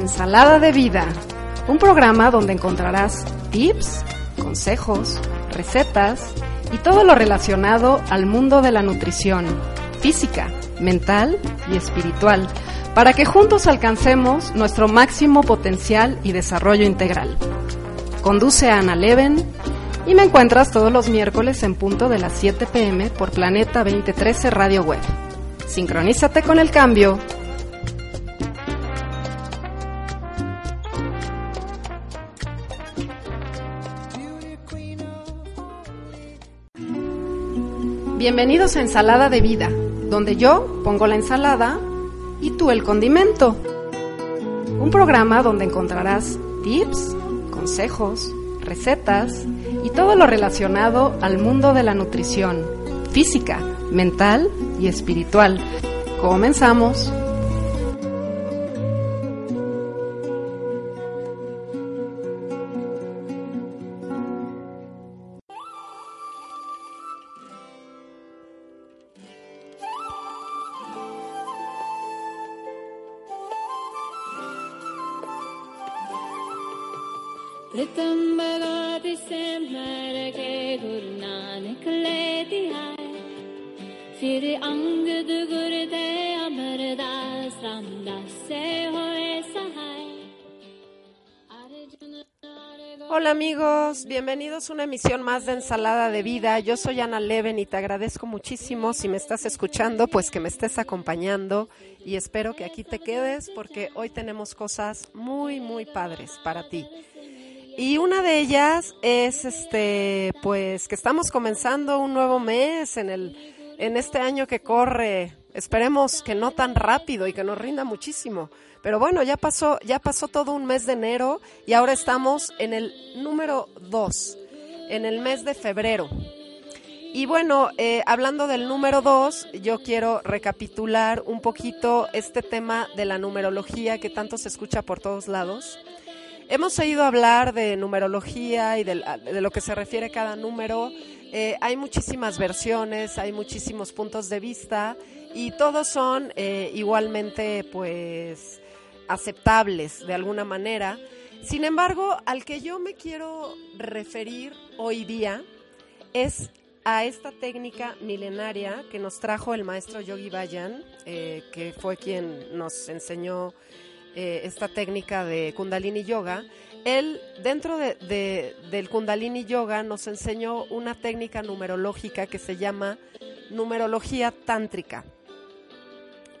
Ensalada de Vida, un programa donde encontrarás tips, consejos, recetas y todo lo relacionado al mundo de la nutrición, física, mental y espiritual, para que juntos alcancemos nuestro máximo potencial y desarrollo integral. Conduce a Ana Leven y me encuentras todos los miércoles en punto de las 7 pm por Planeta 2013 Radio Web. Sincronízate con el cambio Bienvenidos a Ensalada de Vida, donde yo pongo la ensalada y tú el condimento. Un programa donde encontrarás tips, consejos, recetas y todo lo relacionado al mundo de la nutrición, física, mental y espiritual. Comenzamos. Hola amigos, bienvenidos a una emisión más de Ensalada de Vida. Yo soy Ana Leven y te agradezco muchísimo si me estás escuchando, pues que me estés acompañando y espero que aquí te quedes porque hoy tenemos cosas muy muy padres para ti. Y una de ellas es este pues que estamos comenzando un nuevo mes en el en este año que corre. Esperemos que no tan rápido y que nos rinda muchísimo. Pero bueno, ya pasó, ya pasó todo un mes de enero y ahora estamos en el número 2, en el mes de febrero. Y bueno, eh, hablando del número 2, yo quiero recapitular un poquito este tema de la numerología que tanto se escucha por todos lados. Hemos oído hablar de numerología y de, lo que se refiere cada número. Eh, hay muchísimas versiones, hay muchísimos puntos de vista y todos son eh, igualmente pues aceptables de alguna manera. Sin embargo, al que yo me quiero referir hoy día es a esta técnica milenaria que nos trajo el maestro Yogi Bayan, eh, que fue quien nos enseñó eh, esta técnica de Kundalini Yoga. Él, dentro de, del Kundalini Yoga, nos enseñó una técnica numerológica que se llama numerología tántrica.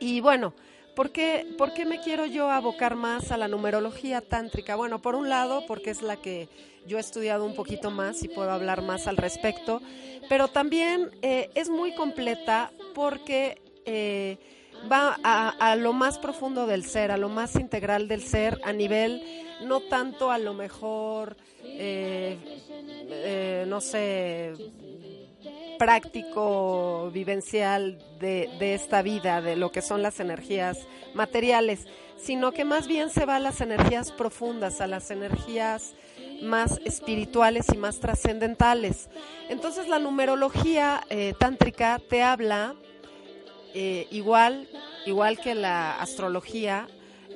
Y bueno, ¿Por qué, me quiero yo abocar más a la numerología tántrica? Bueno, por un lado, porque es la que yo he estudiado un poquito más y puedo hablar más al respecto, pero también eh, es muy completa porque eh, va a, lo más profundo del ser, a lo más integral del ser, a nivel no tanto a lo mejor, eh, no sé, práctico, vivencial de, de, esta vida, de lo que son las energías materiales, sino que más bien se va a las energías profundas, a las energías más espirituales y más trascendentales. Entonces la numerología eh, tántrica te habla eh, igual, igual que la astrología,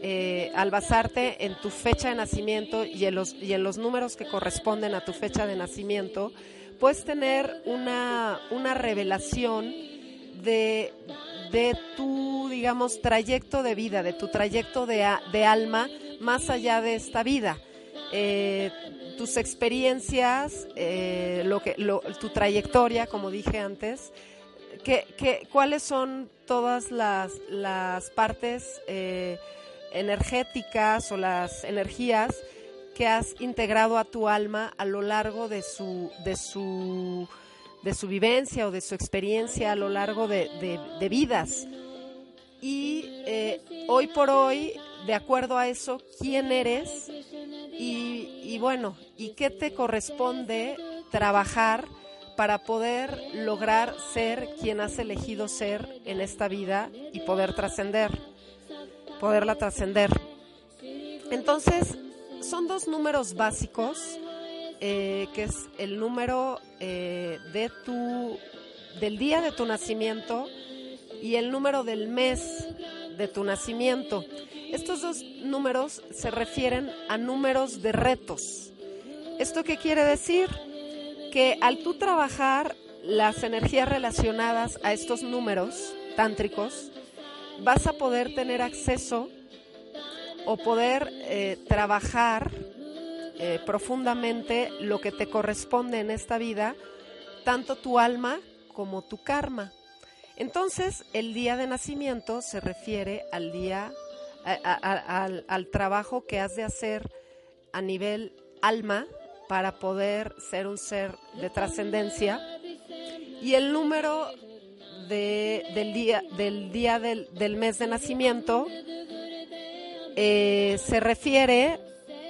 eh, al basarte en tu fecha de nacimiento y en, los, y en los números que corresponden a tu fecha de nacimiento, puedes tener una, una revelación de, de, tu, digamos, trayecto de vida, de tu trayecto de, de alma más allá de esta vida. Eh, tus experiencias, eh, lo que, tu trayectoria, como dije antes, que, que, cuáles son todas las, las partes eh, energéticas o las energías que has integrado a tu alma a lo largo de su, de su, de su vivencia o de su experiencia a lo largo de, vidas. Y eh, hoy por hoy, de acuerdo a eso, quién eres y, y bueno, y qué te corresponde trabajar para poder lograr ser quien has elegido ser en esta vida y poder trascender, poderla trascender. Entonces, son dos números básicos, eh, que es el número eh, de tu, del día de tu nacimiento y el número del mes de tu nacimiento. estos dos números se refieren a números de retos. ¿Esto qué quiere decir? Que al tú trabajar las energías relacionadas a estos números tántricos, vas a poder tener acceso o poder eh, trabajar eh, profundamente lo que te corresponde en esta vida, tanto tu alma como tu karma. Entonces, el día de nacimiento se refiere al día, al, trabajo que has de hacer a nivel alma para poder ser un ser de trascendencia. Y el número de, del día, del, día del mes de nacimiento eh, se refiere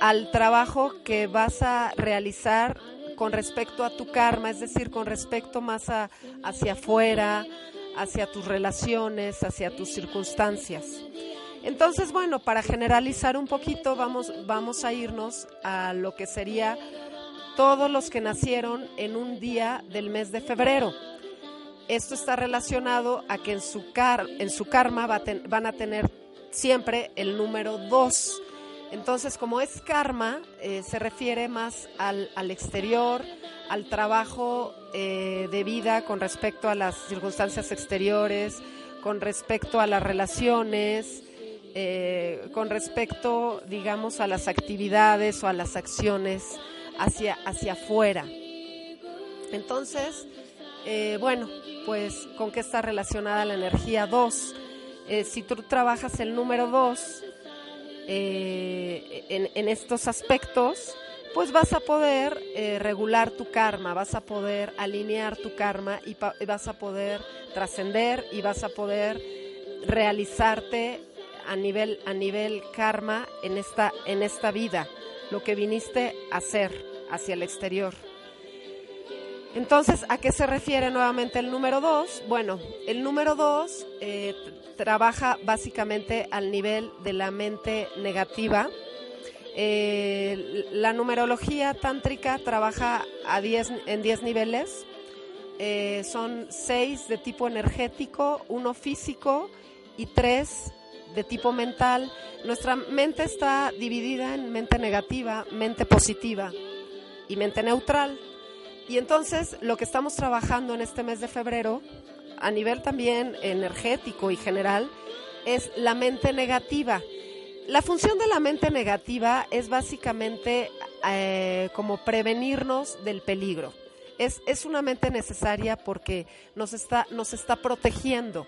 al trabajo que vas a realizar con respecto a tu karma, es decir, con respecto más a, hacia afuera, hacia tus relaciones, hacia tus circunstancias. Entonces, bueno, para generalizar un poquito, vamos, vamos a irnos a lo que sería todos los que nacieron en un día del mes de febrero. Esto está relacionado a que en su, car en su karma van a tener siempre el número 2. Entonces, como es karma, eh, se refiere más al, al exterior, al trabajo eh, de vida con respecto a las circunstancias exteriores, con respecto a las relaciones, eh, con respecto, digamos, a las actividades o a las acciones hacia, hacia afuera. Entonces, bueno, pues, ¿con qué está relacionada la energía 2? Eh, si tú trabajas el número dos eh, en, estos aspectos, pues vas a poder eh, regular tu karma, vas a poder alinear tu karma y, vas a poder trascender y vas a poder realizarte a nivel, a nivel karma en esta, en esta vida, lo que viniste a hacer hacia el exterior. Entonces, ¿a qué se refiere nuevamente el número dos? Bueno, el número dos trabaja básicamente al nivel de la mente negativa. Eh, la numerología tántrica trabaja a diez, en 10 niveles. Eh, son 6 de tipo energético, uno físico y 3 de tipo mental. Nuestra mente está dividida en mente negativa, mente positiva y mente neutral. Y entonces lo que estamos trabajando en este mes de febrero a nivel también energético y general, es la mente negativa. La función de la mente negativa es básicamente eh, como prevenirnos del peligro. Es, es, una mente necesaria porque nos está, nos está protegiendo.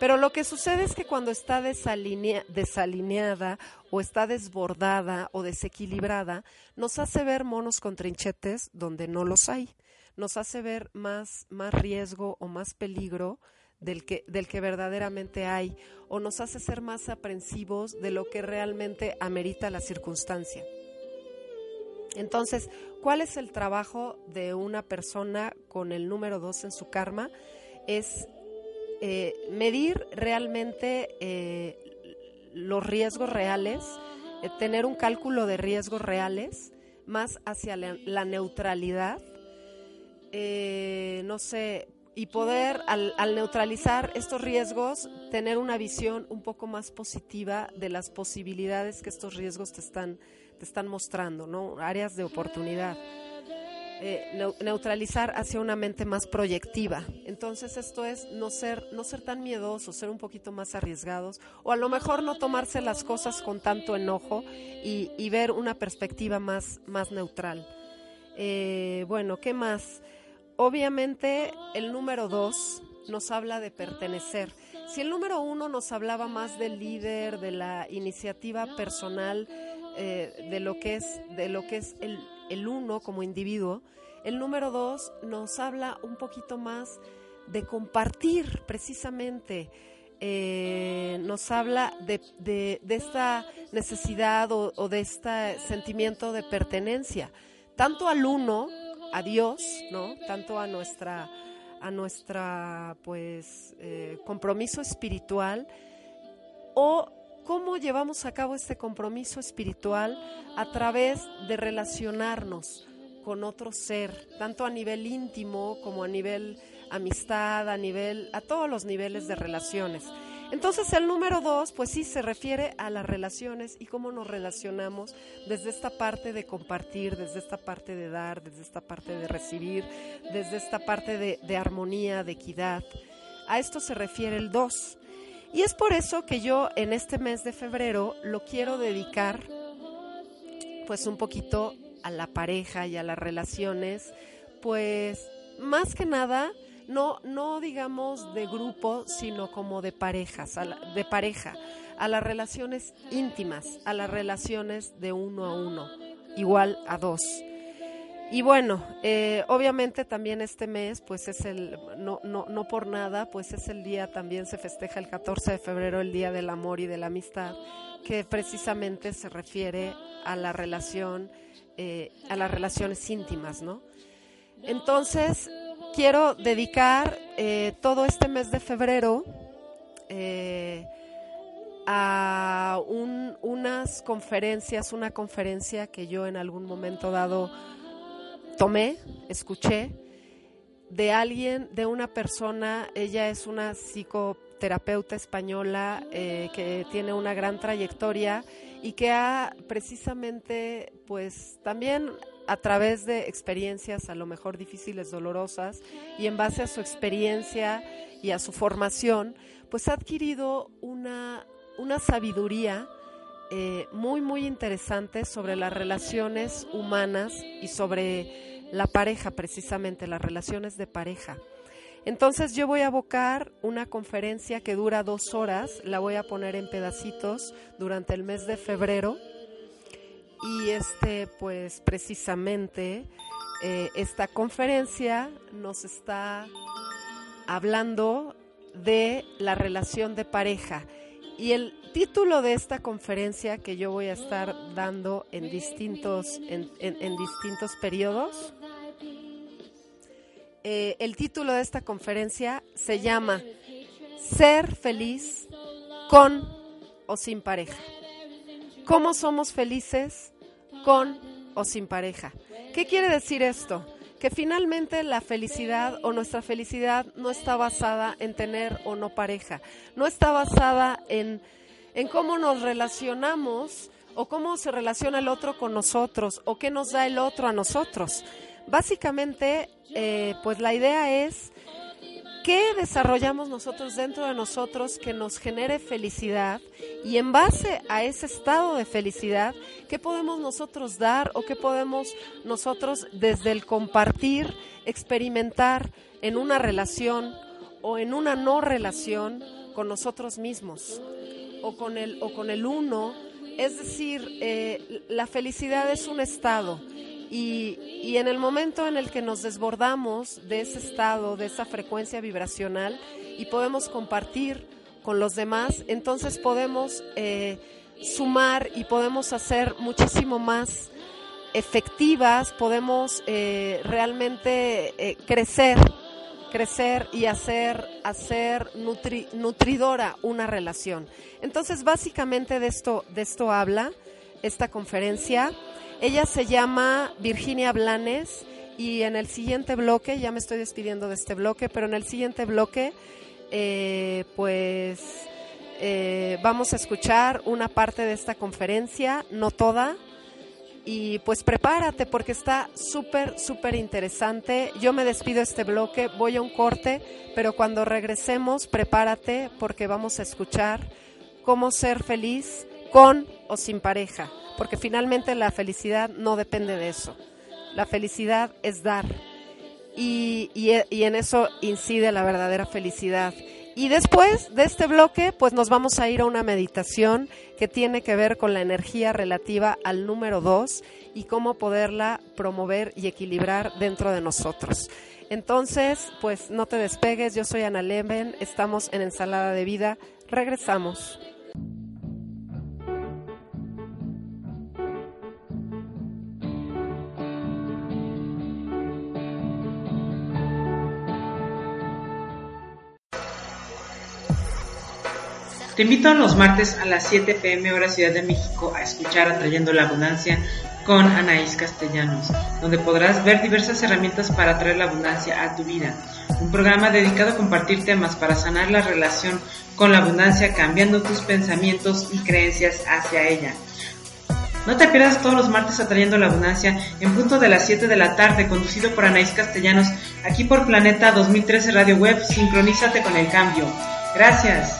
Pero lo que sucede es que cuando está desalineada o está desbordada o desequilibrada, nos hace ver monos con trinchetes donde no los hay nos hace ver más, más riesgo o más peligro del que, del que verdaderamente hay, o nos hace ser más aprensivos de lo que realmente amerita la circunstancia. Entonces, ¿cuál es el trabajo de una persona con el número dos en su karma? Es eh, medir realmente eh, los riesgos reales, eh, tener un cálculo de riesgos reales más hacia la neutralidad eh, no sé, y poder, al, neutralizar estos riesgos, tener una visión un poco más positiva de las posibilidades que estos riesgos te están, te están mostrando, ¿no? Áreas de oportunidad. Eh, neutralizar hacia una mente más proyectiva. Entonces esto es no ser, no ser tan miedosos, ser un poquito más arriesgados o a lo mejor no tomarse las cosas con tanto enojo y, ver una perspectiva más, más neutral. Eh, bueno, ¿qué más? Obviamente el número dos nos habla de pertenecer. Si el número uno nos hablaba más del líder, de la iniciativa personal, eh, de lo que es, de lo que es el, el uno como individuo, el número dos nos habla un poquito más de compartir precisamente. Eh, nos habla de, de, esta necesidad o, de este sentimiento de pertenencia, tanto al uno a Dios, ¿no? Tanto a nuestra a nuestra pues eh, compromiso espiritual o cómo llevamos a cabo este compromiso espiritual a través de relacionarnos con otro ser, tanto a nivel íntimo como a nivel amistad, a nivel a todos los niveles de relaciones. Entonces el número dos, pues sí, se refiere a las relaciones y cómo nos relacionamos desde esta parte de compartir, desde esta parte de dar, desde esta parte de recibir, desde esta parte de, de armonía, de equidad. A esto se refiere el dos. Y es por eso que yo en este mes de febrero lo quiero dedicar pues un poquito a la pareja y a las relaciones, pues más que nada no, no digamos de grupo, sino como de parejas, de pareja, a las relaciones íntimas, a las relaciones de uno a uno, igual a dos. Y bueno, eh, obviamente también este mes, pues es el, no, no, no por nada, pues es el día, también se festeja el 14 de febrero, el Día del Amor y de la Amistad, que precisamente se refiere a la relación, eh, a las relaciones íntimas, ¿no? Entonces, quiero dedicar eh, todo este mes de febrero a unas conferencias, una conferencia que yo en algún momento dado tomé, escuché de alguien, de una persona, ella es una psicoterapeuta española eh, que tiene una gran trayectoria y que ha precisamente, pues también a través de experiencias a lo mejor difíciles, dolorosas, y en base a su experiencia y a su formación, pues ha adquirido una, una sabiduría eh, muy, muy interesante sobre las relaciones humanas y sobre la pareja, precisamente, las relaciones de pareja. Entonces yo voy a abocar una conferencia que dura dos horas, la voy a poner en pedacitos durante el mes de febrero y este pues precisamente eh, esta conferencia nos está hablando de la relación de pareja y el título de esta conferencia que yo voy a estar dando en distintos en, en distintos periodos eh, el título de esta conferencia se llama Ser feliz con o sin pareja. ¿Cómo somos felices con o sin pareja? ¿Qué quiere decir esto? Que finalmente la felicidad o nuestra felicidad no está basada en tener o no pareja, no está basada en, en cómo nos relacionamos o cómo se relaciona el otro con nosotros o qué nos da el otro a nosotros. Básicamente, eh, pues la idea es qué desarrollamos nosotros dentro de nosotros que nos genere felicidad y en base a ese estado de felicidad, qué podemos nosotros dar o qué podemos nosotros desde el compartir, experimentar en una relación o en una no relación con nosotros mismos o con el, o con el uno. Es decir, eh, la felicidad es un estado y, en el momento en el que nos desbordamos de ese estado, de esa frecuencia vibracional y podemos compartir con los demás, entonces podemos eh, sumar y podemos hacer muchísimo más efectivas, podemos eh, realmente eh, crecer, crecer y hacer, hacer nutridora una relación. Entonces, básicamente de esto, de esto habla esta conferencia. Ella se llama Virginia Blanes y en el siguiente bloque, ya me estoy despidiendo de este bloque, pero en el siguiente bloque, eh, pues eh, vamos a escuchar una parte de esta conferencia, no toda, y pues prepárate porque está súper, súper interesante. Yo me despido de este bloque, voy a un corte, pero cuando regresemos, prepárate porque vamos a escuchar cómo ser feliz con o sin pareja porque finalmente la felicidad no depende de eso. La felicidad es dar y, en eso incide la verdadera felicidad. Y después de este bloque, pues nos vamos a ir a una meditación que tiene que ver con la energía relativa al número dos y cómo poderla promover y equilibrar dentro de nosotros. Entonces, pues no te despegues, yo soy Ana Leven, estamos en Ensalada de Vida, regresamos. Te invito los martes a las 7 pm hora Ciudad de México a escuchar Atrayendo la Abundancia con Anaís Castellanos, donde podrás ver diversas herramientas para traer la abundancia a tu vida. Un programa dedicado a compartir temas para sanar la relación con la abundancia, cambiando tus pensamientos y creencias hacia ella. No te pierdas todos los martes atrayendo la abundancia en punto de las 7 de la tarde, conducido por Anaís Castellanos, aquí por Planeta 2013 Radio Web. Sincronízate con el cambio. Gracias.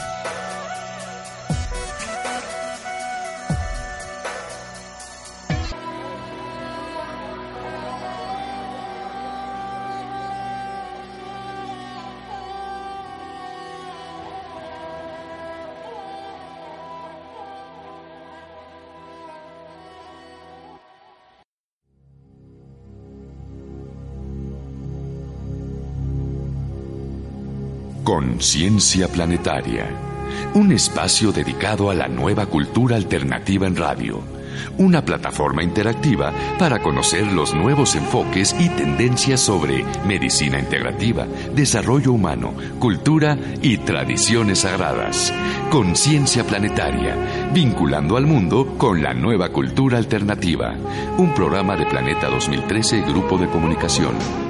Conciencia Planetaria, un espacio dedicado a la nueva cultura alternativa en radio, una plataforma interactiva para conocer los nuevos enfoques y tendencias sobre medicina integrativa, desarrollo humano, cultura y tradiciones sagradas. Conciencia Planetaria, vinculando al mundo con la nueva cultura alternativa, un programa de Planeta 2013 Grupo de Comunicación.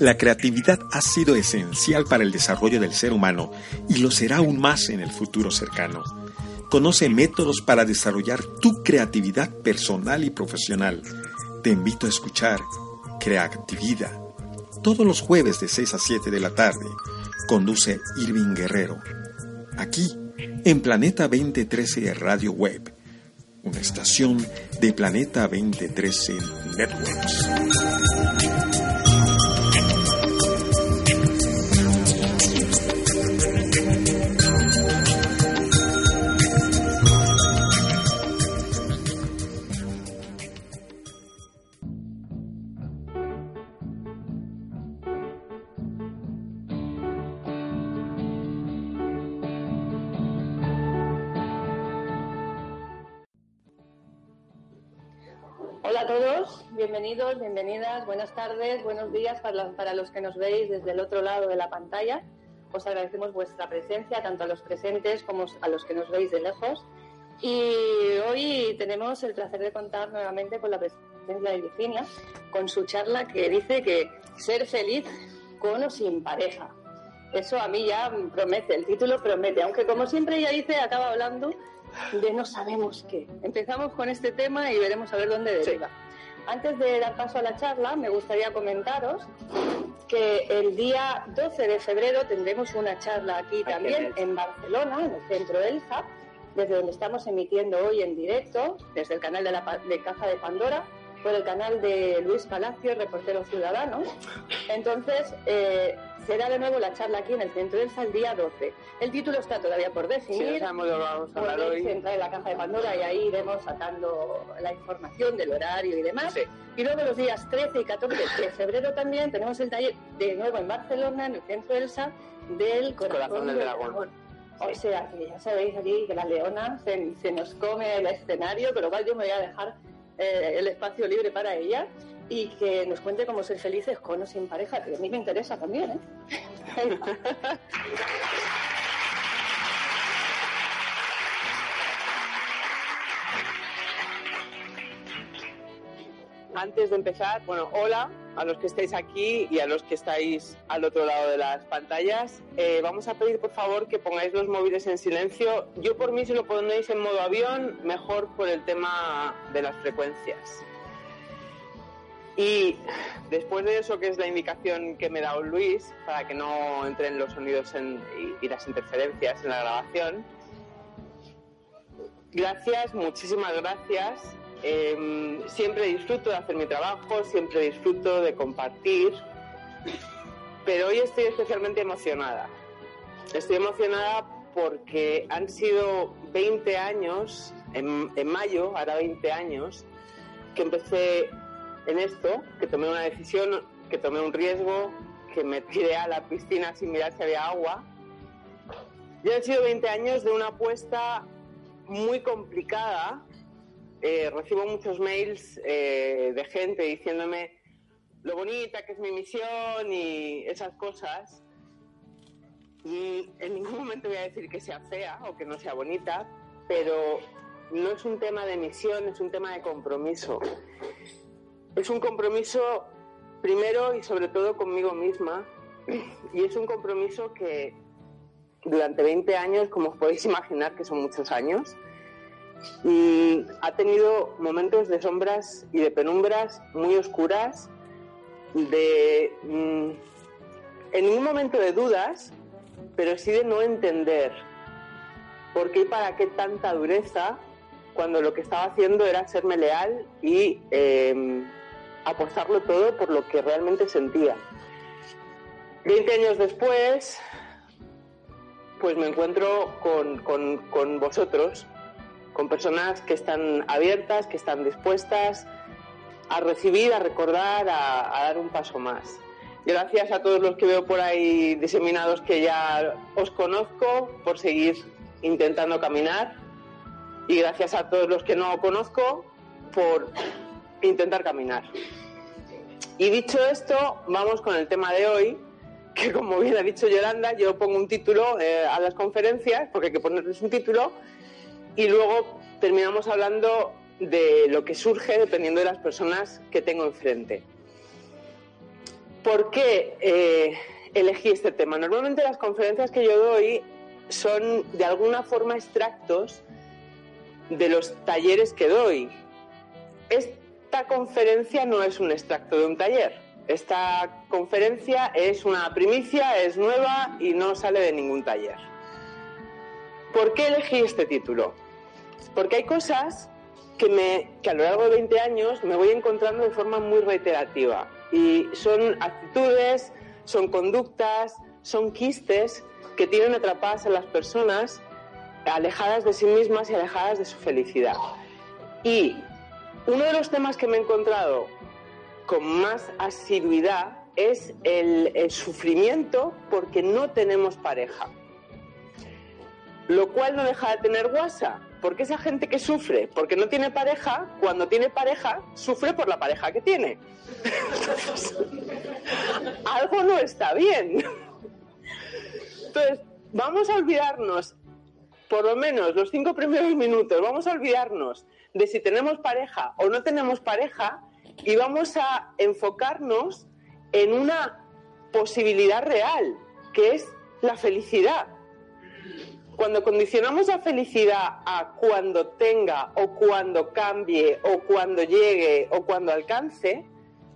La creatividad ha sido esencial para el desarrollo del ser humano y lo será aún más en el futuro cercano. Conoce métodos para desarrollar tu creatividad personal y profesional. Te invito a escuchar Creatividad todos los jueves de 6 a 7 de la tarde. Conduce Irving Guerrero. Aquí, en Planeta 2013 Radio Web, una estación de Planeta 2013 Networks. Buenas tardes, buenos días para, los que nos veis desde el otro lado de la pantalla. Os agradecemos vuestra presencia, tanto a los presentes como a los que nos veis de lejos. Y hoy tenemos el placer de contar nuevamente con la presencia de Virginia, con su charla que dice que ser feliz con o sin pareja. Eso a mí ya promete, el título promete, aunque como siempre ella dice, acaba hablando de no sabemos qué. Empezamos con este tema y veremos a ver dónde deriva. Antes de dar paso a la charla, me gustaría comentaros que el día 12 de febrero tendremos una charla aquí también en Barcelona, en el centro ELSA, desde donde estamos emitiendo hoy en directo, desde el canal de, la, de Caja de Pandora, por el canal de Luis Palacio, reportero ciudadano. Entonces, eh, será de nuevo la charla aquí en el Centro del Sal día 12. El título está todavía por definir. Sí, lo vamos a hablar hoy. entrar en la caja de Pandora y ahí iremos sacando la información del horario y demás. Y luego los días 13 y 14 de febrero también tenemos el taller de nuevo en Barcelona, en el Centro del Sal, del Corazón, del, Dragón. O sea, que ya sabéis aquí que la leona se, se nos come el escenario, con lo cual yo me voy a dejar eh, el espacio libre para ella y que nos cuente cómo ser felices con o sin pareja, que a mí me interesa también. ¿eh? Antes de empezar, bueno, hola a los que estáis aquí y a los que estáis al otro lado de las pantallas. Eh, vamos a pedir por favor que pongáis los móviles en silencio. Yo por mí si lo ponéis en modo avión, mejor por el tema de las frecuencias. Y después de eso, que es la indicación que me da Luis, para que no entren los sonidos y, y las interferencias en la grabación, gracias, muchísimas gracias Em, siempre disfruto de hacer mi trabajo, siempre disfruto de compartir, pero hoy estoy especialmente emocionada. Estoy emocionada porque han sido 20 años, en, en mayo, hará 20 años, que empecé en esto, que tomé una decisión, que tomé un riesgo, que me tiré a la piscina sin mirar si había agua. Ya han sido 20 años de una apuesta muy complicada. Eh, recibo muchos mails eh, de gente diciéndome lo bonita que es mi misión y esas cosas. Y en ningún momento voy a decir que sea fea o que no sea bonita, pero no es un tema de misión, es un tema de compromiso. Es un compromiso primero y sobre todo conmigo misma y es un compromiso que durante 20 años, como os podéis imaginar que son muchos años, y ha tenido momentos de sombras y de penumbras muy oscuras, de mm, en ningún momento de dudas, pero sí de no entender por qué y para qué tanta dureza cuando lo que estaba haciendo era serme leal y eh, apostarlo todo por lo que realmente sentía. Veinte años después, pues me encuentro con, con, con, vosotros, con personas que están abiertas, que están dispuestas a recibir, a recordar, a, a dar un paso más. Gracias a todos los que veo por ahí diseminados que ya os conozco por seguir intentando caminar y gracias a todos los que no conozco por intentar caminar. Y dicho esto, vamos con el tema de hoy, que como bien ha dicho Yolanda, yo pongo un título eh, a las conferencias, porque hay que ponerles un título, y luego terminamos hablando de lo que surge dependiendo de las personas que tengo enfrente. ¿Por qué eh, elegí este tema? Normalmente las conferencias que yo doy son de alguna forma extractos de los talleres que doy. Esta conferencia no es un extracto de un taller. Esta conferencia es una primicia, es nueva y no sale de ningún taller. ¿Por qué elegí este título? Porque hay cosas que, me, que a lo largo de 20 años me voy encontrando de forma muy reiterativa. Y son actitudes, son conductas, son quistes que tienen atrapadas a las personas alejadas de sí mismas y alejadas de su felicidad. Y uno de los temas que me he encontrado con más asiduidad es el, el sufrimiento porque no tenemos pareja. Lo cual no deja de tener guasa, porque esa gente que sufre porque no tiene pareja, cuando tiene pareja, sufre por la pareja que tiene. algo no está bien. Entonces, vamos a olvidarnos por lo menos los cinco primeros minutos vamos a olvidarnos de si tenemos pareja o no tenemos pareja y vamos a enfocarnos en una posibilidad real, que es la felicidad. Cuando condicionamos la felicidad a cuando tenga o cuando cambie o cuando llegue o cuando alcance,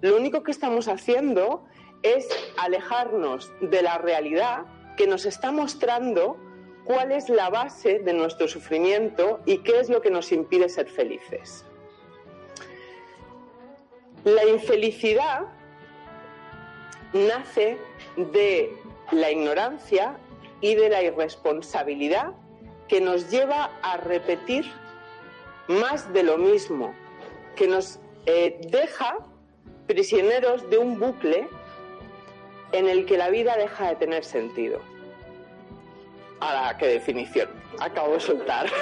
lo único que estamos haciendo es alejarnos de la realidad que nos está mostrando cuál es la base de nuestro sufrimiento y qué es lo que nos impide ser felices. La infelicidad nace de la ignorancia y de la irresponsabilidad que nos lleva a repetir más de lo mismo, que nos eh, deja prisioneros de un bucle en el que la vida deja de tener sentido. Ahora, qué definición. Acabo de soltar.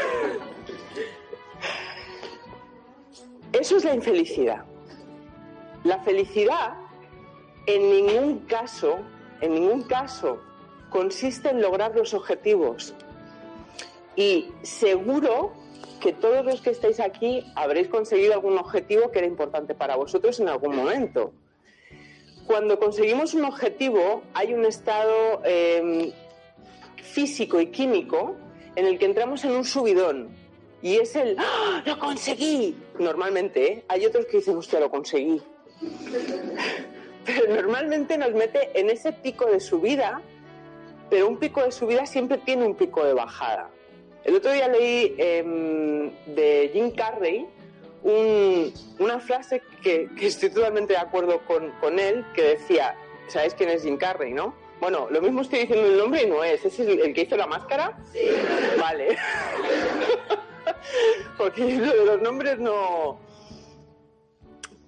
Eso es la infelicidad. La felicidad en ningún caso, en ningún caso, consiste en lograr los objetivos. Y seguro que todos los que estáis aquí habréis conseguido algún objetivo que era importante para vosotros en algún momento. Cuando conseguimos un objetivo hay un estado eh, físico y químico en el que entramos en un subidón. Y es el, ¡Ah, lo conseguí. Normalmente, ¿eh? hay otros que dicen, hostia, lo conseguí. Pero normalmente nos mete en ese pico de subida, pero un pico de subida siempre tiene un pico de bajada. El otro día leí em, de Jim Carrey una frase que, que, estoy totalmente de acuerdo con, con él, que decía, ¿sabéis quién es Jim Carrey, no? Bueno, lo mismo estoy diciendo el nombre y no es. ¿Es el, que hizo la máscara? Sí. Vale. Porque lo de los nombres no.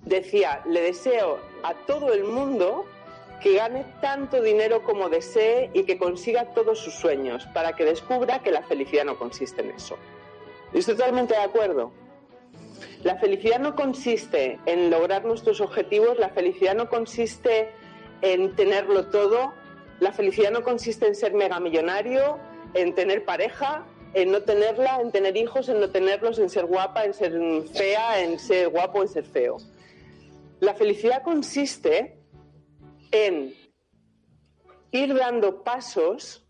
Decía, le deseo a todo el mundo que gane tanto dinero como desee y que consiga todos sus sueños, para que descubra que la felicidad no consiste en eso. estoy totalmente de acuerdo. La felicidad no consiste en lograr nuestros objetivos, la felicidad no consiste en tenerlo todo, la felicidad no consiste en ser megamillonario, en tener pareja, en no tenerla, en tener hijos, en no tenerlos, en ser guapa, en ser fea, en ser guapo, en ser feo. La felicidad consiste en ir dando pasos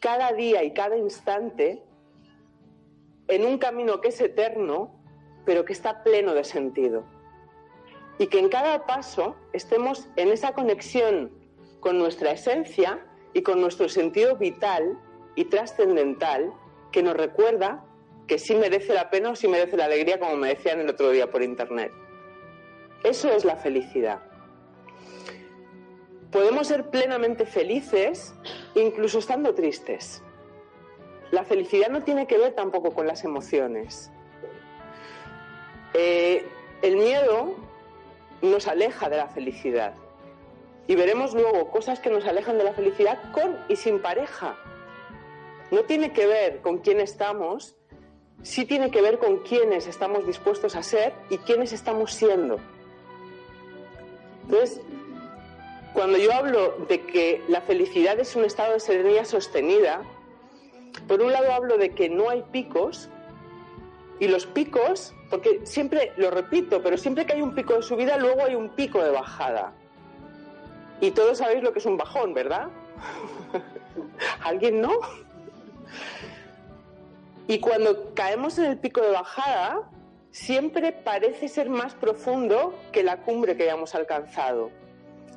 cada día y cada instante en un camino que es eterno, pero que está pleno de sentido. Y que en cada paso estemos en esa conexión con nuestra esencia y con nuestro sentido vital y trascendental que nos recuerda que sí merece la pena o sí merece la alegría, como me decían el otro día por internet. Eso es la felicidad. Podemos ser plenamente felices incluso estando tristes. La felicidad no tiene que ver tampoco con las emociones. Eh, el miedo nos aleja de la felicidad. Y veremos luego cosas que nos alejan de la felicidad con y sin pareja. No tiene que ver con quién estamos, sí tiene que ver con quiénes estamos dispuestos a ser y quiénes estamos siendo. Entonces, cuando yo hablo de que la felicidad es un estado de serenidad sostenida, por un lado hablo de que no hay picos, y los picos, porque siempre, lo repito, pero siempre que hay un pico de subida, luego hay un pico de bajada. Y todos sabéis lo que es un bajón, ¿verdad? ¿Alguien no? Y cuando caemos en el pico de bajada, siempre parece ser más profundo que la cumbre que hayamos alcanzado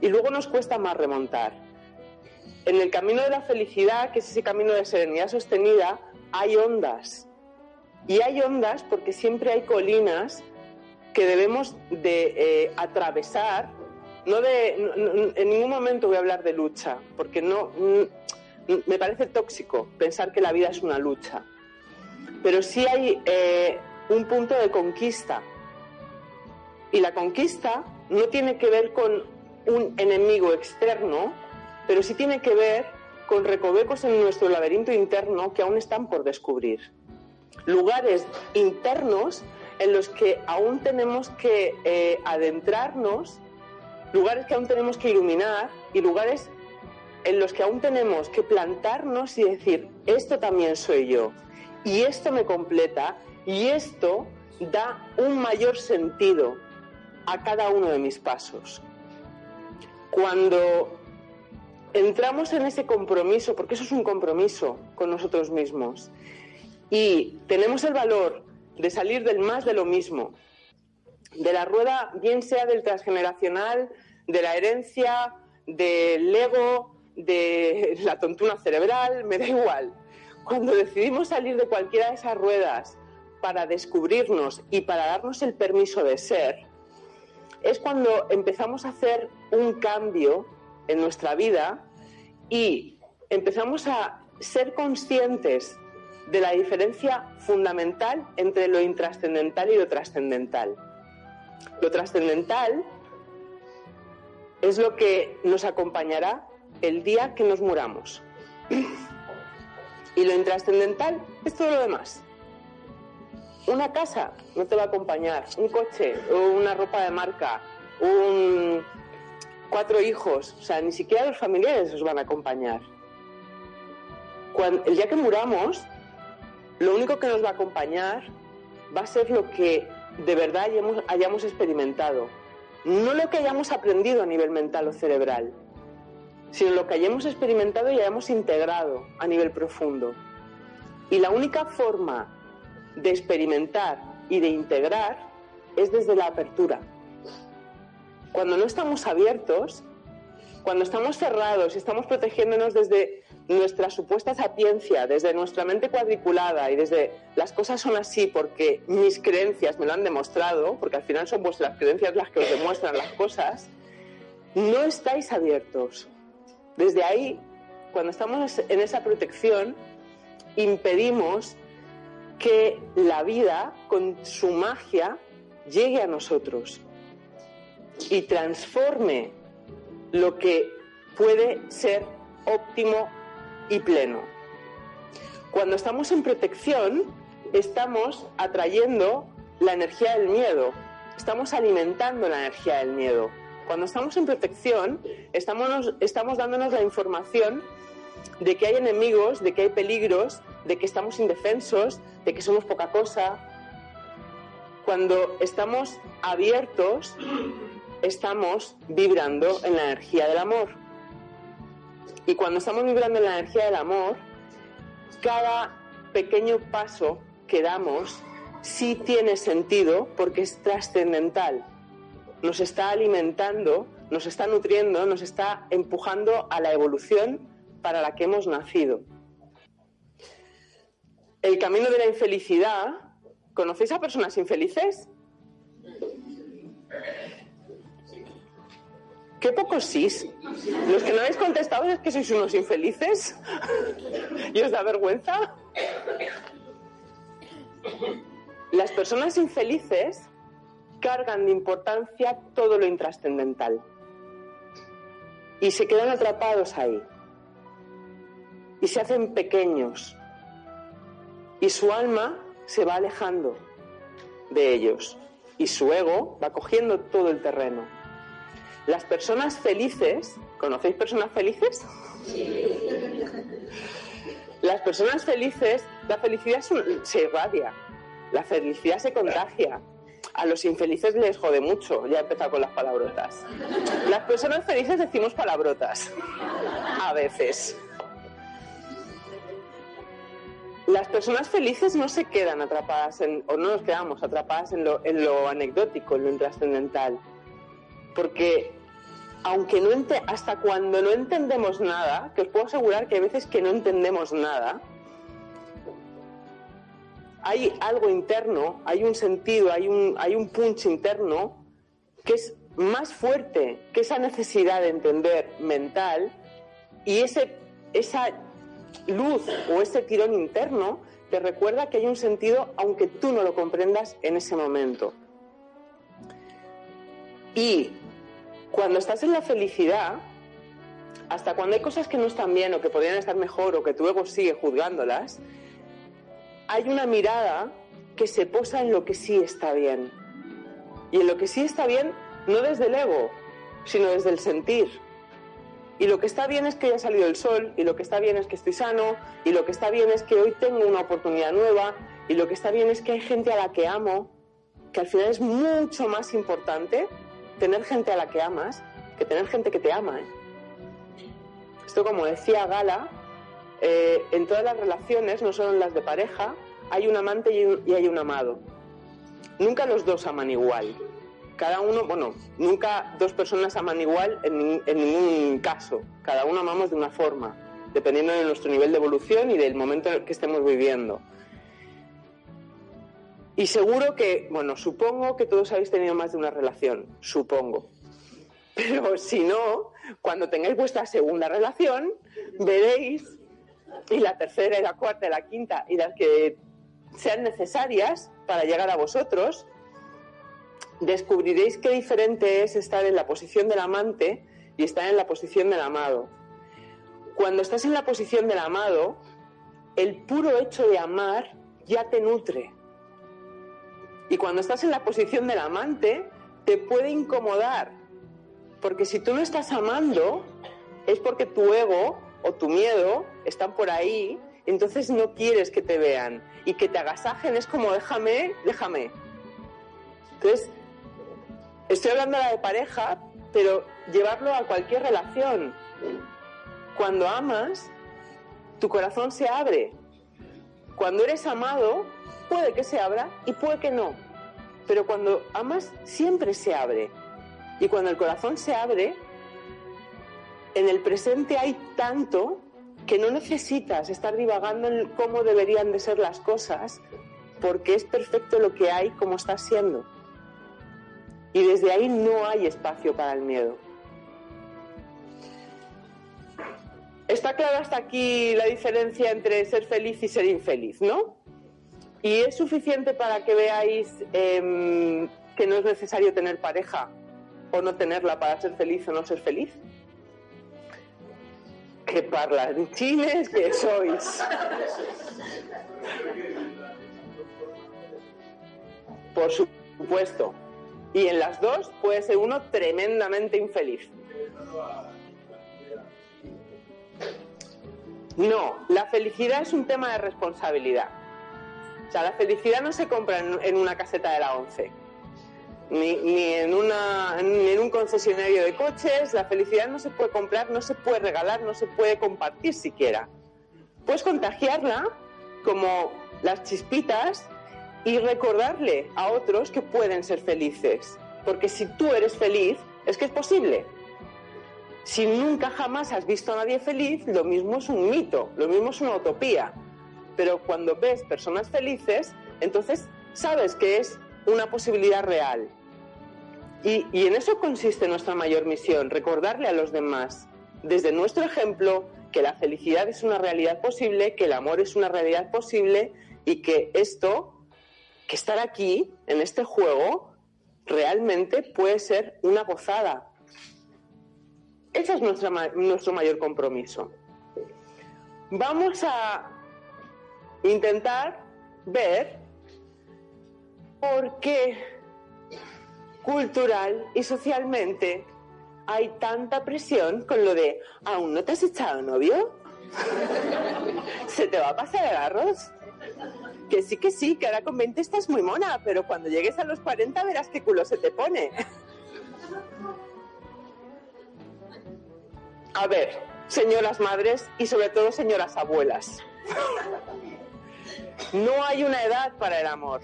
y luego nos cuesta más remontar. En el camino de la felicidad, que es ese camino de serenidad sostenida, hay ondas. Y hay ondas porque siempre hay colinas que debemos de eh, atravesar. No de, en ningún momento voy a hablar de lucha, porque no me parece tóxico pensar que la vida es una lucha. Pero sí hay eh, un punto de conquista. Y la conquista no tiene que ver con un enemigo externo, pero sí tiene que ver con recovecos en nuestro laberinto interno que aún están por descubrir. Lugares internos en los que aún tenemos que eh, adentrarnos, lugares que aún tenemos que iluminar y lugares en los que aún tenemos que plantarnos y decir, esto también soy yo, y esto me completa, y esto da un mayor sentido a cada uno de mis pasos cuando entramos en ese compromiso, porque eso es un compromiso con nosotros mismos, y tenemos el valor de salir del más de lo mismo, de la rueda, bien sea del transgeneracional, de la herencia, del ego, de la tontuna cerebral, me da igual. Cuando decidimos salir de cualquiera de esas ruedas para descubrirnos y para darnos el permiso de ser, es cuando empezamos a hacer un cambio en nuestra vida y empezamos a ser conscientes de la diferencia fundamental entre lo intrascendental y lo trascendental. Lo trascendental es lo que nos acompañará el día que nos muramos. Y lo intrascendental es todo lo demás. Una casa no te va a acompañar, un coche, una ropa de marca, cuatro hijos, o sea, ni siquiera los familiares os van a acompañar. Cuando, el día que muramos, lo único que nos va a acompañar va a ser lo que de verdad hayamos, hayamos experimentado, no lo que hayamos aprendido a nivel mental o cerebral, sino lo que hayamos experimentado y hayamos integrado a nivel profundo. Y la única forma de experimentar y de integrar es desde la apertura. Cuando no estamos abiertos, cuando estamos cerrados y estamos protegiéndonos desde nuestra supuesta sapiencia, desde nuestra mente cuadriculada y desde las cosas son así porque mis creencias me lo han demostrado, porque al final son vuestras creencias las que os demuestran las cosas, no estáis abiertos. Desde ahí, cuando estamos en esa protección, impedimos que la vida, con su magia, llegue a nosotros y transforme lo que puede ser óptimo y pleno. Cuando estamos en protección, estamos atrayendo la energía del miedo, estamos alimentando la energía del miedo. Cuando estamos en protección, estamos, estamos dándonos la información de que hay enemigos, de que hay peligros, de que estamos indefensos, de que somos poca cosa. Cuando estamos abiertos, estamos vibrando en la energía del amor. Y cuando estamos vibrando en la energía del amor, cada pequeño paso que damos sí tiene sentido porque es trascendental. Nos está alimentando, nos está nutriendo, nos está empujando a la evolución para la que hemos nacido. El camino de la infelicidad, ¿conocéis a personas infelices? Qué pocos sís. Los que no habéis contestado es que sois unos infelices. ¿Y os da vergüenza? Las personas infelices cargan de importancia todo lo intrascendental. Y se quedan atrapados ahí. Y se hacen pequeños. Y su alma se va alejando de ellos. Y su ego va cogiendo todo el terreno. Las personas felices, ¿conocéis personas felices? Las personas felices, la felicidad se irradia, la felicidad se contagia. A los infelices les jode mucho, ya he empezado con las palabrotas. Las personas felices decimos palabrotas, a veces. Las personas felices no se quedan atrapadas en, o no nos quedamos atrapadas en lo, en lo anecdótico, en lo intrascendental. Porque aunque no hasta cuando no entendemos nada, que os puedo asegurar que hay veces que no entendemos nada, hay algo interno, hay un sentido, hay un, hay un punch interno que es más fuerte que esa necesidad de entender mental y ese, esa luz o ese tirón interno te recuerda que hay un sentido aunque tú no lo comprendas en ese momento. Y cuando estás en la felicidad, hasta cuando hay cosas que no están bien o que podrían estar mejor o que tu ego sigue juzgándolas, hay una mirada que se posa en lo que sí está bien. Y en lo que sí está bien, no desde el ego, sino desde el sentir. Y lo que está bien es que haya salido el sol, y lo que está bien es que estoy sano, y lo que está bien es que hoy tengo una oportunidad nueva, y lo que está bien es que hay gente a la que amo, que al final es mucho más importante tener gente a la que amas que tener gente que te ama. ¿eh? Esto, como decía Gala, eh, en todas las relaciones, no solo en las de pareja, hay un amante y, hay un amado. Nunca los dos aman igual. Cada uno, bueno, nunca dos personas aman igual en, ningún caso. Cada uno amamos de una forma, dependiendo de nuestro nivel de evolución y del momento en el que estemos viviendo. Y seguro que, bueno, supongo que todos habéis tenido más de una relación, supongo. Pero si no, cuando tengáis vuestra segunda relación, veréis, y la tercera y la cuarta y la quinta y las que sean necesarias para llegar a vosotros, descubriréis qué diferente es estar en la posición del amante y estar en la posición del amado. Cuando estás en la posición del amado, el puro hecho de amar ya te nutre y cuando estás en la posición del amante, te puede incomodar. Porque si tú no estás amando, es porque tu ego o tu miedo están por ahí, entonces no quieres que te vean. Y que te agasajen es como déjame, déjame. Entonces, estoy hablando de pareja, pero llevarlo a cualquier relación. Cuando amas, tu corazón se abre. Cuando eres amado, Puede que se abra y puede que no. Pero cuando amas, siempre se abre. Y cuando el corazón se abre, en el presente hay tanto que no necesitas estar divagando en cómo deberían de ser las cosas, porque es perfecto lo que hay como está siendo. Y desde ahí no hay espacio para el miedo. Está clara hasta aquí la diferencia entre ser feliz y ser infeliz, ¿no? Y es suficiente para que veáis em, que no es necesario tener pareja o no tenerla para ser feliz o no ser feliz. ¿Qué parlanchines que sois? Por supuesto. Y en las dos puede ser uno tremendamente infeliz. No, la felicidad es un tema de responsabilidad. O sea, la felicidad no se compra en, una caseta de la once, ni, en ni en un concesionario de coches. La felicidad no se puede comprar, no se puede regalar, no se puede compartir siquiera. Puedes contagiarla como las chispitas y recordarle a otros que pueden ser felices. Porque si tú eres feliz, es que es posible. Si nunca jamás has visto a nadie feliz, lo mismo es un mito, lo mismo es una utopía. Pero cuando ves personas felices, entonces sabes que es una posibilidad real. Y, y en eso consiste nuestra mayor misión, recordarle a los demás, desde nuestro ejemplo, que la felicidad es una realidad posible, que el amor es una realidad posible y que esto, que estar aquí, en este juego, realmente puede ser una gozada, ese es nuestro mayor compromiso. Vamos a intentar ver por qué cultural y socialmente hay tanta presión con lo de ¿aún no te has echado novio? ¿Se te va a pasar el arroz? Que sí, que sí, que ahora con 20 estás muy mona, pero cuando llegues a los 40 verás qué culo se te pone. A ver, señoras madres y sobre todo señoras abuelas. No hay una edad para el amor.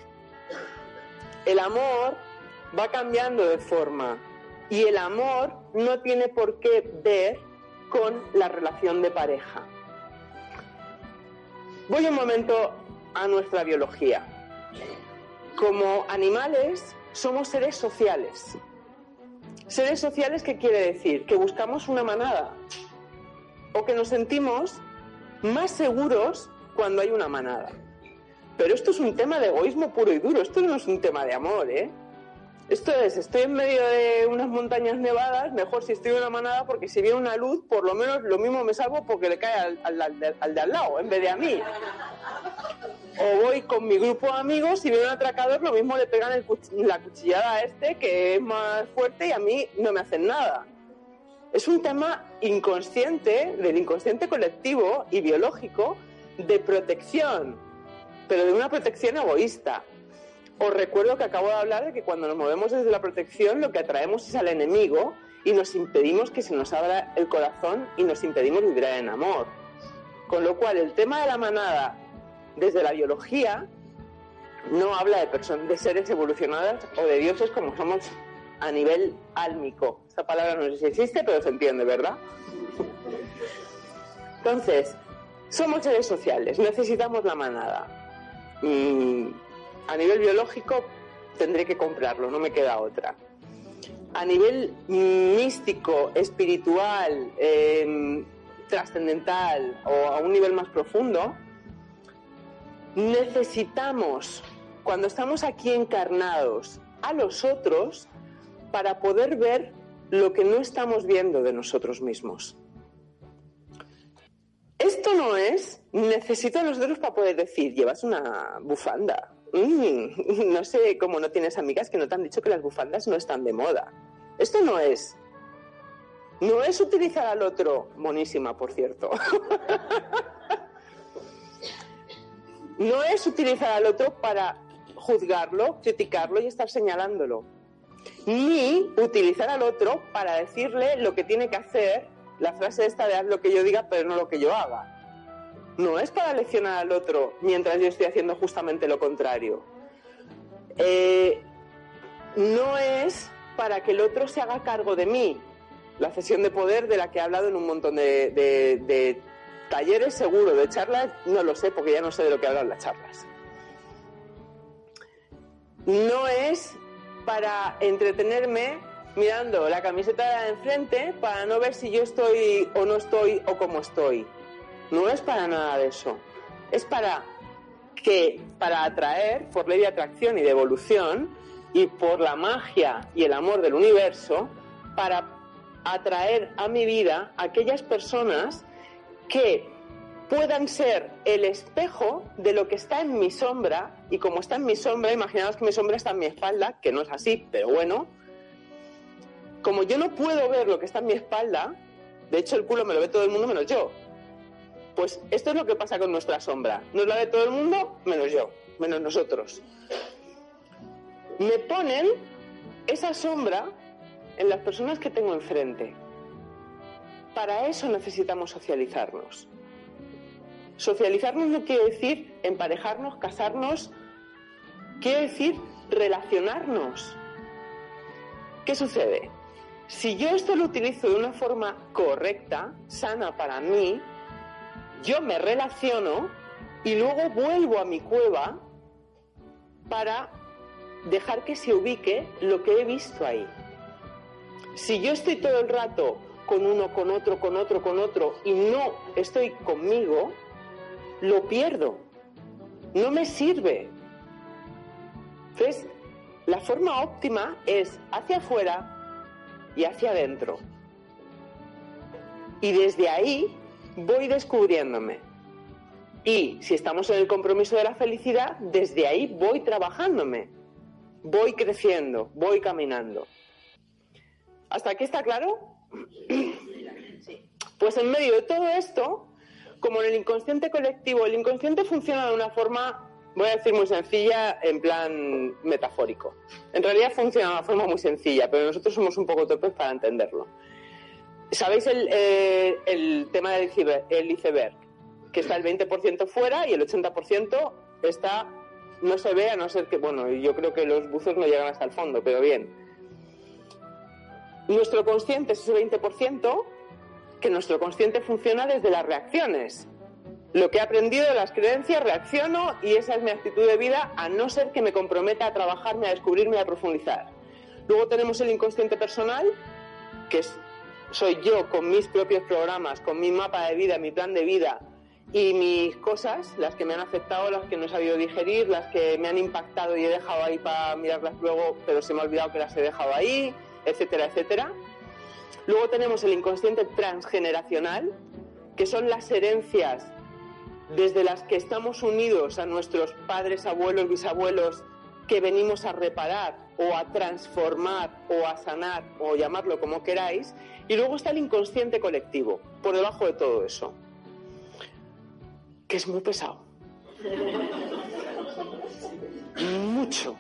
El amor va cambiando de forma y el amor no tiene por qué ver con la relación de pareja. Voy un momento a nuestra biología. Como animales somos seres sociales Seres sociales, ¿qué quiere decir? Que buscamos una manada o que nos sentimos más seguros cuando hay una manada. Pero esto es un tema de egoísmo puro y duro, esto no es un tema de amor, ¿eh? Esto es, estoy en medio de unas montañas nevadas, mejor si estoy en una manada porque si viene una luz, por lo menos lo mismo me salvo porque le cae al, al de al lado en vez de a mí o voy con mi grupo de amigos y viene un atracador, lo mismo le pegan la cuchillada a este que es más fuerte y a mí no me hacen nada. Es un tema inconsciente, del inconsciente colectivo y biológico de protección, pero de una protección egoísta. Os recuerdo que acabo de hablar de que cuando nos movemos desde la protección lo que atraemos es al enemigo y nos impedimos que se nos abra el corazón y nos impedimos vibrar en amor. Con lo cual el tema de la manada desde la biología no habla de, personas, de seres evolucionados o de dioses como somos a nivel álmico. Esa palabra no sé si existe, pero se entiende, ¿verdad? Entonces, somos seres sociales, necesitamos la manada. A nivel biológico tendré que comprarlo, no me queda otra. A nivel místico, espiritual, em, trascendental o a un nivel más profundo, necesitamos, cuando estamos aquí encarnados, a los otros para poder ver lo que no estamos viendo de nosotros mismos. Esto no es, necesito a los otros para poder decir, llevas una bufanda. Mm, no sé cómo no tienes amigas que no te han dicho que las bufandas no están de moda. Esto no es. No es utilizar al otro, monísima, por cierto. no es utilizar al otro para juzgarlo, criticarlo y estar señalándolo, ni utilizar al otro para decirle lo que tiene que hacer, la frase esta de haz lo que yo diga pero no lo que yo haga. No es para leccionar al otro mientras yo estoy haciendo justamente lo contrario. Eh, no es para que el otro se haga cargo de mí. La cesión de poder de la que he hablado en un montón de, de Talleres seguro, de charlas no lo sé porque ya no sé de lo que hablan las charlas. No es para entretenerme mirando la camiseta de enfrente para no ver si yo estoy o no estoy o cómo estoy. No es para nada de eso. Es para que, para atraer, por ley de atracción y de evolución, y por la magia y el amor del universo, para atraer a mi vida aquellas personas que puedan ser el espejo de lo que está en mi sombra, y como está en mi sombra, imaginaos que mi sombra está en mi espalda, que no es así, pero bueno, como yo no puedo ver lo que está en mi espalda, de hecho el culo me lo ve todo el mundo menos yo, pues esto es lo que pasa con nuestra sombra, nos la ve todo el mundo menos yo, menos nosotros. Me ponen esa sombra en las personas que tengo enfrente. Para eso necesitamos socializarnos. Socializarnos no quiere decir emparejarnos, casarnos, quiere decir relacionarnos. ¿Qué sucede? Si yo esto lo utilizo de una forma correcta, sana para mí, yo me relaciono y luego vuelvo a mi cueva para dejar que se ubique lo que he visto ahí. Si yo estoy todo el rato con uno, con otro, con otro, con otro y no estoy conmigo, lo pierdo. No me sirve. Entonces, la forma óptima es hacia afuera y hacia adentro. Y desde ahí voy descubriéndome. Y si estamos en el compromiso de la felicidad, desde ahí voy trabajándome. Voy creciendo, voy caminando. ¿Hasta aquí está claro? Pues en medio de todo esto, como en el inconsciente colectivo, el inconsciente funciona de una forma, voy a decir muy sencilla, en plan metafórico. En realidad funciona de una forma muy sencilla, pero nosotros somos un poco torpes para entenderlo. ¿Sabéis el, eh, tema del iceberg? Que está el 20% fuera y el 80% está, no se ve a no ser que, bueno, yo creo que los buzos no llegan hasta el fondo, pero bien. Nuestro consciente es ese 20% que nuestro consciente funciona desde las reacciones. Lo que he aprendido de las creencias, reacciono y esa es mi actitud de vida, a no ser que me comprometa a trabajarme, a descubrirme, a profundizar. Luego tenemos el inconsciente personal, que soy yo con mis propios programas, con mi mapa de vida, mi plan de vida y mis cosas, las que me han afectado, las que no he sabido digerir, las que me han impactado y he dejado ahí para mirarlas luego, pero se me ha olvidado que las he dejado ahí, etcétera, etcétera. Luego tenemos el inconsciente transgeneracional, que son las herencias desde las que estamos unidos a nuestros padres, abuelos, bisabuelos, que venimos a reparar o a transformar o a sanar o llamarlo como queráis. Y luego está el inconsciente colectivo, por debajo de todo eso, que es muy pesado. Mucho.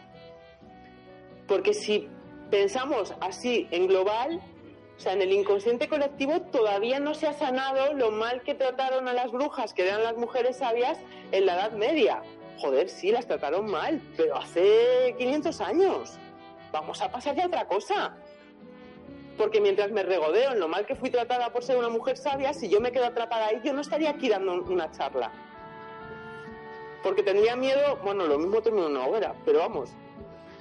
Porque si pensamos así en global, o sea, en el inconsciente colectivo todavía no se ha sanado lo mal que trataron a las brujas, que eran las mujeres sabias, en la Edad Media. Joder, sí, las trataron mal, pero hace 500 años. Vamos a pasar a otra cosa. Porque mientras me regodeo en lo mal que fui tratada por ser una mujer sabia, si yo me quedo atrapada ahí, yo no estaría aquí dando una charla. Porque tendría miedo, bueno, lo mismo termino una hoguera, pero vamos,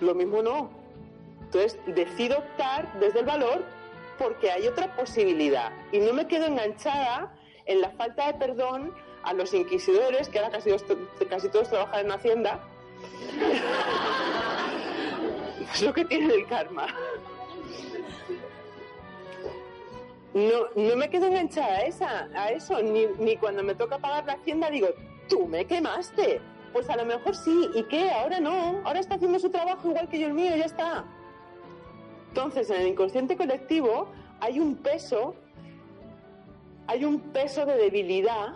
lo mismo no. Entonces, decido optar desde el valor porque hay otra posibilidad y no me quedo enganchada en la falta de perdón a los inquisidores, que ahora casi, casi todos trabajan en Hacienda. es lo que tiene el karma. No, no me quedo enganchada a, esa, a eso, ni, ni cuando me toca pagar la hacienda digo, tú me quemaste. Pues a lo mejor sí, ¿y qué? Ahora no, ahora está haciendo su trabajo igual que yo el mío, ya está. Entonces, en el inconsciente colectivo hay un peso, hay un peso de debilidad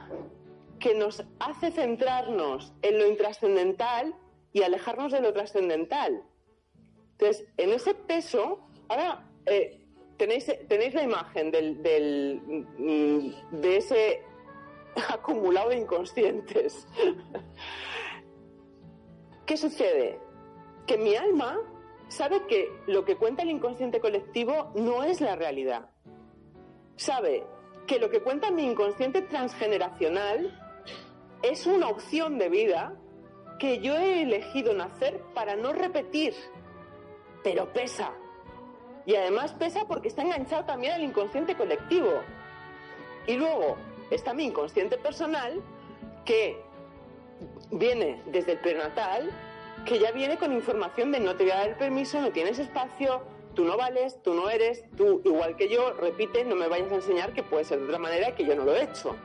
que nos hace centrarnos en lo intrascendental y alejarnos de lo trascendental. Entonces, en ese peso, ahora eh, tenéis, la imagen mm, de ese acumulado de inconscientes. ¿Qué sucede? Que mi alma sabe que lo que cuenta el inconsciente colectivo no es la realidad. Sabe que lo que cuenta mi inconsciente transgeneracional es una opción de vida que yo he elegido nacer para no repetir, pero pesa. Y además pesa porque está enganchado también al inconsciente colectivo. Y luego está mi inconsciente personal que viene desde el prenatal, que ya viene con información de no te voy a dar el permiso, no tienes espacio, tú no vales, tú no eres, tú igual que yo, repite, no me vayas a enseñar que puede ser de otra manera que yo no lo he hecho.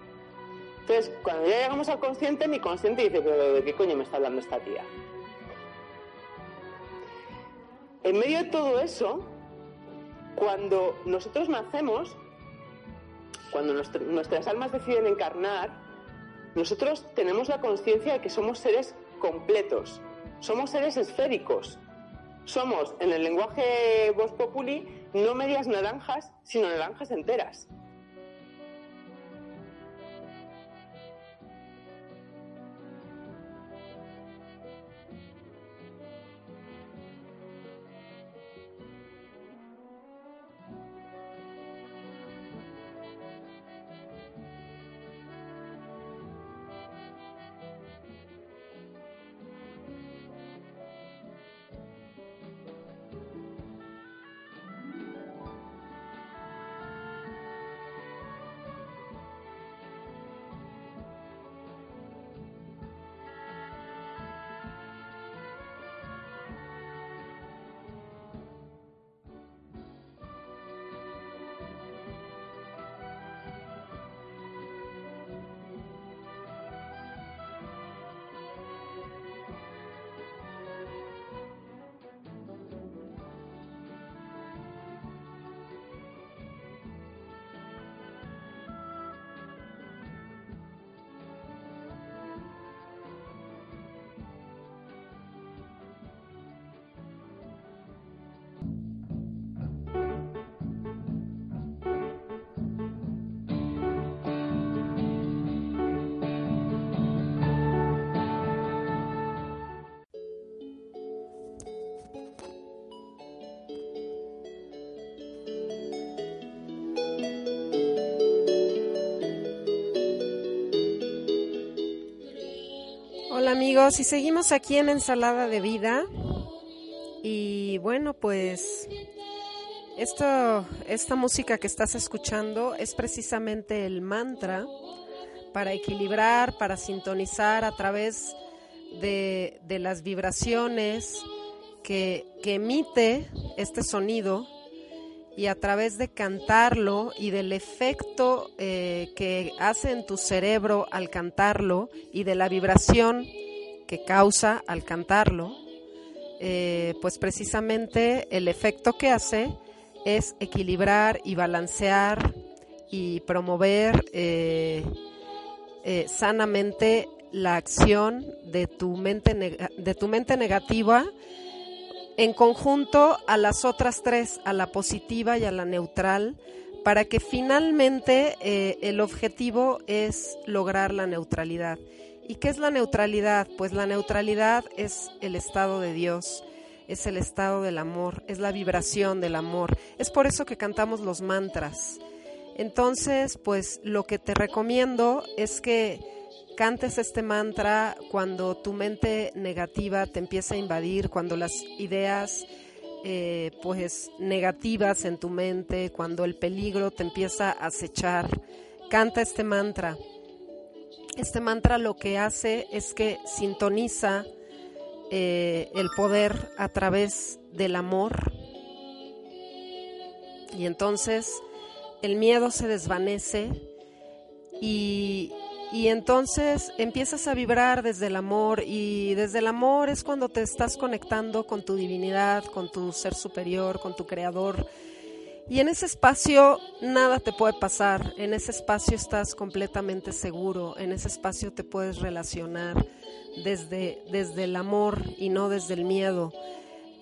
Entonces, cuando ya llegamos al consciente, mi consciente dice, pero ¿de qué coño me está hablando esta tía? En medio de todo eso, cuando nosotros nacemos, cuando nuestras almas deciden encarnar, nosotros tenemos la conciencia de que somos seres completos, somos seres esféricos. Somos, en el lenguaje Vox Populi, no medias naranjas, sino naranjas enteras. Amigos, y seguimos aquí en Ensalada de Vida. Y bueno, pues esto, esta música que estás escuchando es precisamente el mantra para equilibrar, para sintonizar a través de, de las vibraciones que, que emite este sonido y a través de cantarlo y del efecto eh, que hace en tu cerebro al cantarlo y de la vibración que causa al cantarlo, eh, pues precisamente el efecto que hace es equilibrar y balancear y promover eh, sanamente la acción de tu mente, de tu mente negativa en conjunto a las otras tres, a la positiva y a la neutral, para que finalmente eh, el objetivo es lograr la neutralidad. ¿Y qué es la neutralidad? Pues la neutralidad es el estado de Dios, es el estado del amor, es la vibración del amor. Es por eso que cantamos los mantras. Entonces, pues lo que te recomiendo es que cantes este mantra cuando tu mente negativa te empieza a invadir, cuando las ideas eh, pues negativas en tu mente, cuando el peligro te empieza a acechar. Canta este mantra. Este mantra lo que hace es que sintoniza eh, el poder a través del amor y entonces el miedo se desvanece y, y entonces empiezas a vibrar desde el amor y desde el amor es cuando te estás conectando con tu divinidad, con tu ser superior, con tu creador. Y en ese espacio nada te puede pasar, en ese espacio estás completamente seguro, en ese espacio te puedes relacionar desde, desde el amor y no desde el miedo.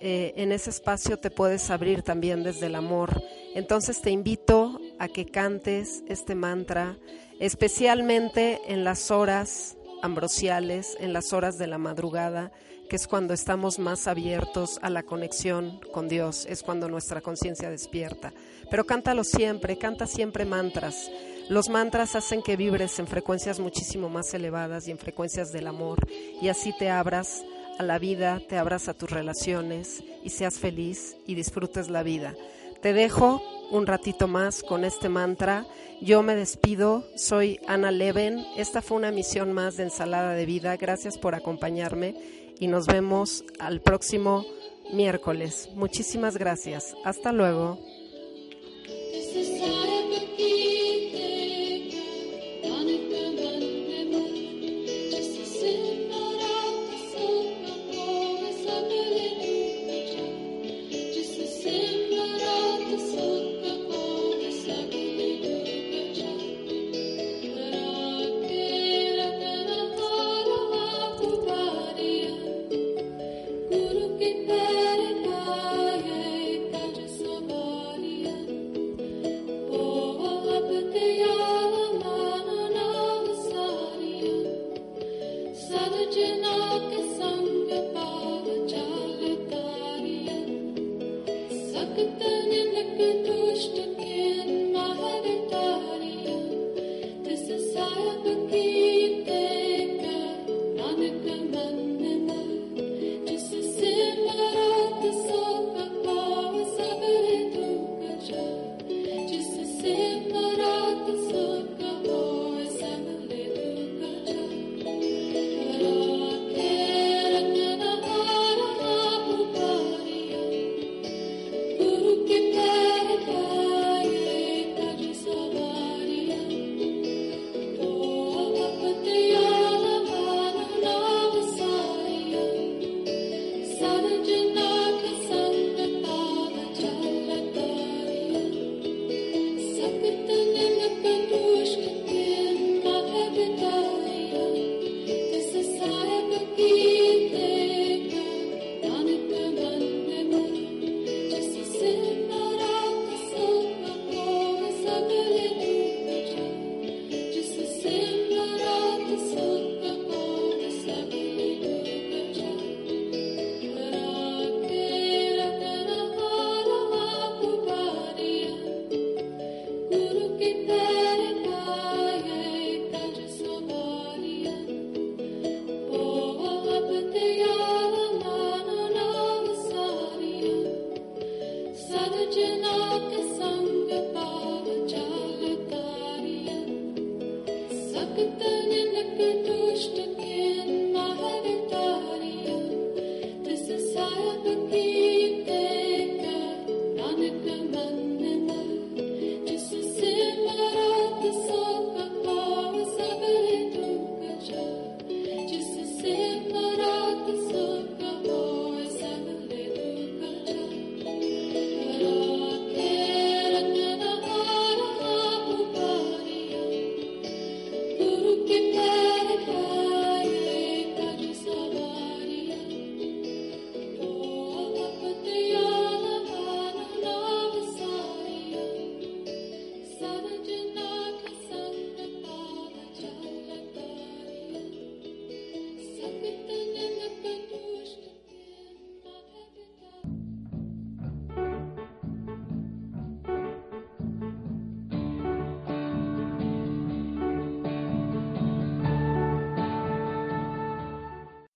Eh, en ese espacio te puedes abrir también desde el amor. Entonces te invito a que cantes este mantra especialmente en las horas ambrosiales, en las horas de la madrugada, que es cuando estamos más abiertos a la conexión con Dios, es cuando nuestra conciencia despierta. Pero cántalo siempre, canta siempre mantras. Los mantras hacen que vibres en frecuencias muchísimo más elevadas y en frecuencias del amor y así te abras a la vida, te abras a tus relaciones y seas feliz y disfrutes la vida. Te dejo un ratito más con este mantra. Yo me despido, soy Ana Leven. Esta fue una misión más de Ensalada de Vida. Gracias por acompañarme y nos vemos al próximo miércoles. Muchísimas gracias. Hasta luego.